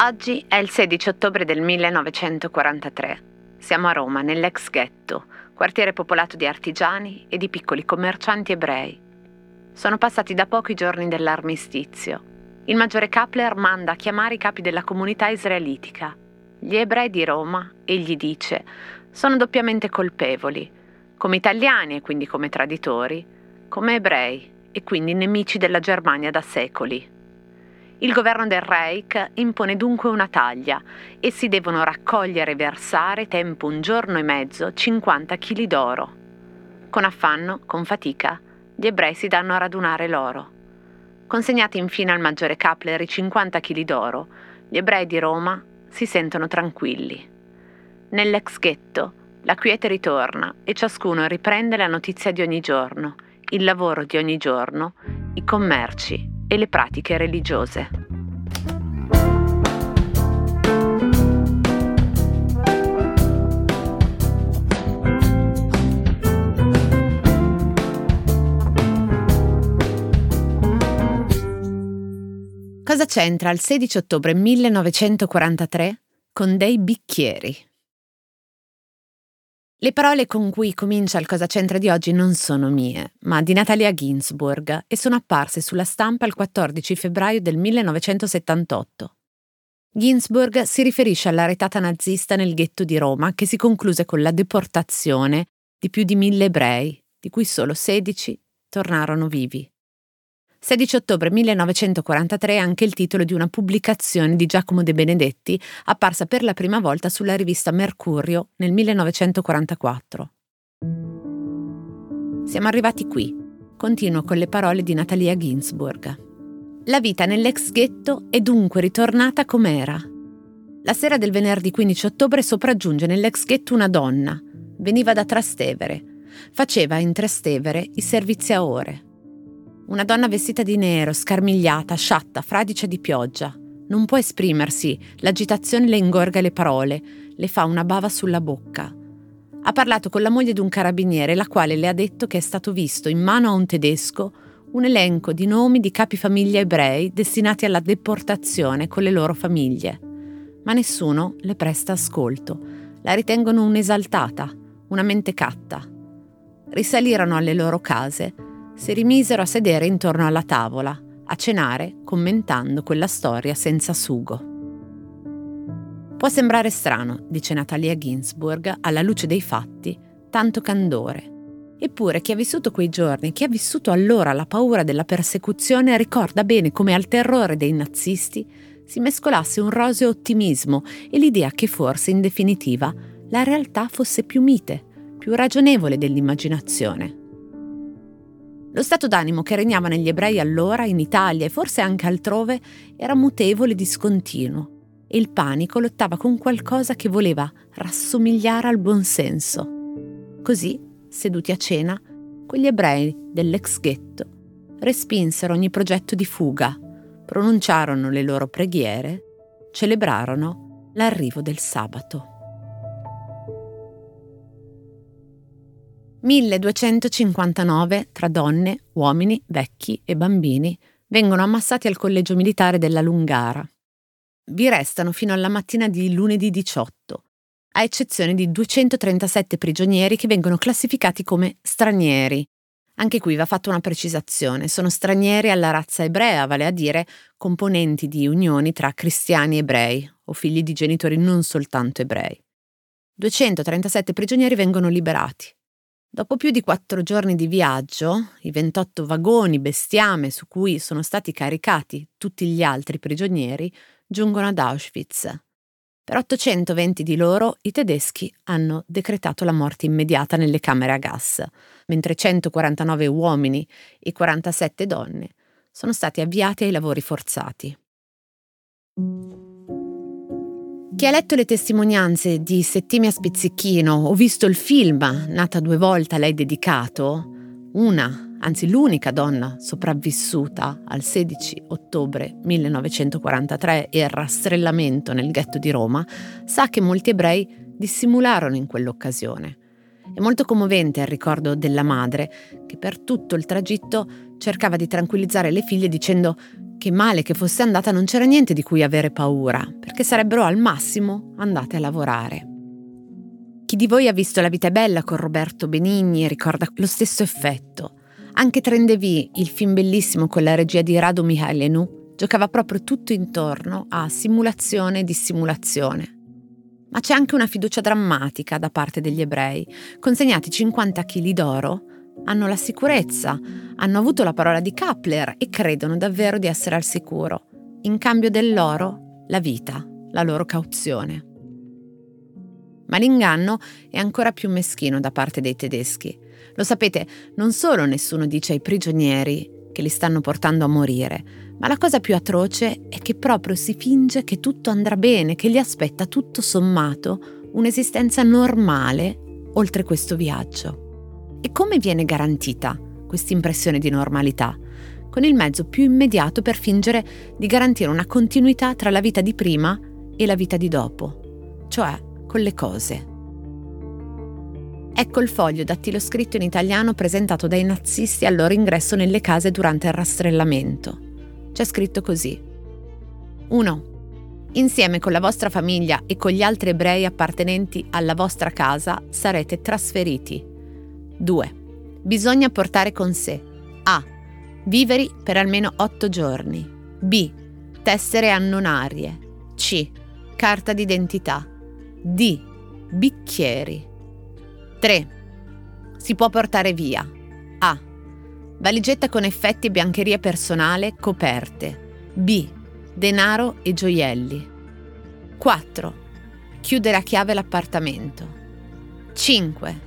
Oggi è il 16 ottobre del 1943. Siamo a Roma, nell'ex ghetto, quartiere popolato di artigiani e di piccoli commercianti ebrei. Sono passati da poco i giorni dell'armistizio. Il maggiore Kapler manda a chiamare i capi della comunità israelitica, gli ebrei di Roma, e gli dice, sono doppiamente colpevoli, come italiani e quindi come traditori, come ebrei e quindi nemici della Germania da secoli. Il governo del Reich impone dunque una taglia e si devono raccogliere e versare, tempo un giorno e mezzo, 50 kg d'oro. Con affanno, con fatica, gli ebrei si danno a radunare l'oro. Consegnati infine al maggiore Kapler i 50 kg d'oro, gli ebrei di Roma si sentono tranquilli. Nell'ex ghetto la quiete ritorna e ciascuno riprende la notizia di ogni giorno, il lavoro di ogni giorno, i commerci e le pratiche religiose. Cosa c'entra il 16 ottobre 1943 con dei bicchieri? Le parole con cui comincia il Cosa c'entra di oggi non sono mie, ma di Natalia Ginsburg e sono apparse sulla stampa il 14 febbraio del 1978. Ginsburg si riferisce alla retata nazista nel ghetto di Roma che si concluse con la deportazione di più di mille ebrei, di cui solo 16 tornarono vivi. 16 ottobre 1943 è anche il titolo di una pubblicazione di Giacomo De Benedetti apparsa per la prima volta sulla rivista Mercurio nel 1944. Siamo arrivati qui. Continuo con le parole di Natalia Ginsburg. La vita nell'ex ghetto è dunque ritornata com'era. La sera del venerdì 15 ottobre sopraggiunge nell'ex ghetto una donna. Veniva da Trastevere. Faceva in Trastevere i servizi a ore. Una donna vestita di nero, scarmigliata, sciatta, fradicia di pioggia. Non può esprimersi, l'agitazione le ingorga le parole, le fa una bava sulla bocca. Ha parlato con la moglie di un carabiniere, la quale le ha detto che è stato visto in mano a un tedesco un elenco di nomi di capi famiglia ebrei destinati alla deportazione con le loro famiglie. Ma nessuno le presta ascolto. La ritengono un'esaltata, una mentecatta. Risalirono alle loro case si rimisero a sedere intorno alla tavola, a cenare, commentando quella storia senza sugo. Può sembrare strano, dice Natalia Ginsburg, alla luce dei fatti, tanto candore. Eppure chi ha vissuto quei giorni, chi ha vissuto allora la paura della persecuzione, ricorda bene come al terrore dei nazisti si mescolasse un roseo ottimismo e l'idea che forse, in definitiva, la realtà fosse più mite, più ragionevole dell'immaginazione. Lo stato d'animo che regnava negli ebrei allora, in Italia e forse anche altrove, era mutevole e discontinuo, e il panico lottava con qualcosa che voleva rassomigliare al buonsenso. Così, seduti a cena, quegli ebrei dell'ex ghetto respinsero ogni progetto di fuga, pronunciarono le loro preghiere, celebrarono l'arrivo del sabato. 1259 tra donne, uomini, vecchi e bambini vengono ammassati al collegio militare della Lungara. Vi restano fino alla mattina di lunedì 18, a eccezione di 237 prigionieri che vengono classificati come stranieri. Anche qui va fatta una precisazione, sono stranieri alla razza ebrea, vale a dire componenti di unioni tra cristiani ebrei o figli di genitori non soltanto ebrei. 237 prigionieri vengono liberati. Dopo più di quattro giorni di viaggio, i 28 vagoni bestiame su cui sono stati caricati tutti gli altri prigionieri giungono ad Auschwitz. Per 820 di loro i tedeschi hanno decretato la morte immediata nelle camere a gas, mentre 149 uomini e 47 donne sono stati avviati ai lavori forzati. Chi ha letto le testimonianze di Settimia Spizzichino o visto il film Nata due volte a lei dedicato, una, anzi l'unica donna sopravvissuta al 16 ottobre 1943 e al rastrellamento nel ghetto di Roma, sa che molti ebrei dissimularono in quell'occasione. È molto commovente il ricordo della madre che per tutto il tragitto cercava di tranquillizzare le figlie dicendo che male che fosse andata non c'era niente di cui avere paura, perché sarebbero al massimo andate a lavorare. Chi di voi ha visto La vita è bella con Roberto Benigni ricorda lo stesso effetto. Anche Trendevi, il film bellissimo con la regia di Radu Mihailenu, giocava proprio tutto intorno a simulazione e dissimulazione. Ma c'è anche una fiducia drammatica da parte degli ebrei. Consegnati 50 kg d'oro, hanno la sicurezza, hanno avuto la parola di Kapler e credono davvero di essere al sicuro. In cambio dell'oro, la vita, la loro cauzione. Ma l'inganno è ancora più meschino da parte dei tedeschi. Lo sapete, non solo nessuno dice ai prigionieri che li stanno portando a morire, ma la cosa più atroce è che proprio si finge che tutto andrà bene, che gli aspetta tutto sommato un'esistenza normale oltre questo viaggio. E come viene garantita questa impressione di normalità? Con il mezzo più immediato per fingere di garantire una continuità tra la vita di prima e la vita di dopo, cioè con le cose. Ecco il foglio dattiloscritto in italiano presentato dai nazisti al loro ingresso nelle case durante il rastrellamento. C'è scritto così. 1. Insieme con la vostra famiglia e con gli altri ebrei appartenenti alla vostra casa sarete trasferiti. 2. Bisogna portare con sé A. Viveri per almeno 8 giorni. B. Tessere annonarie. C. Carta d'identità. D. Bicchieri. 3. Si può portare via. A. Valigetta con effetti e biancheria personale coperte. B. Denaro e gioielli. 4. Chiudere a chiave l'appartamento. 5.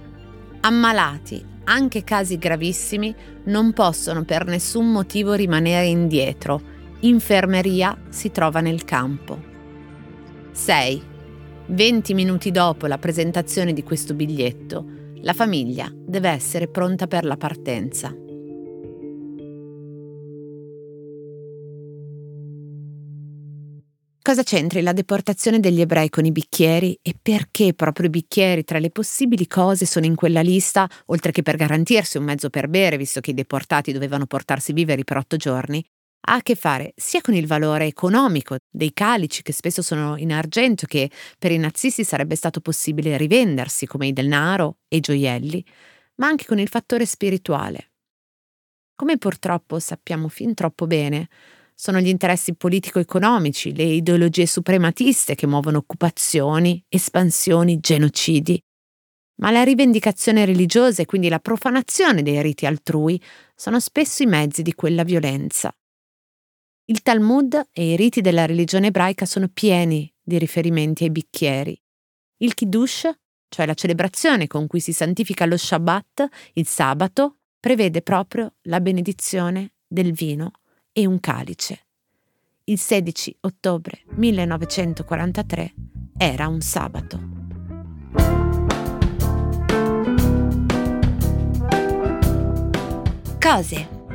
Ammalati, anche casi gravissimi, non possono per nessun motivo rimanere indietro. Infermeria si trova nel campo. 6. 20 minuti dopo la presentazione di questo biglietto, la famiglia deve essere pronta per la partenza. Cosa c'entri la deportazione degli ebrei con i bicchieri e perché proprio i bicchieri tra le possibili cose sono in quella lista, oltre che per garantirsi un mezzo per bere, visto che i deportati dovevano portarsi viveri per otto giorni, ha a che fare sia con il valore economico dei calici che spesso sono in argento che per i nazisti sarebbe stato possibile rivendersi come i denaro e i gioielli, ma anche con il fattore spirituale. Come purtroppo sappiamo fin troppo bene, sono gli interessi politico-economici, le ideologie suprematiste che muovono occupazioni, espansioni, genocidi. Ma la rivendicazione religiosa e quindi la profanazione dei riti altrui sono spesso i mezzi di quella violenza. Il Talmud e i riti della religione ebraica sono pieni di riferimenti ai bicchieri. Il Kiddush, cioè la celebrazione con cui si santifica lo Shabbat, il sabato, prevede proprio la benedizione del vino e un calice. Il 16 ottobre 1943 era un sabato. Cose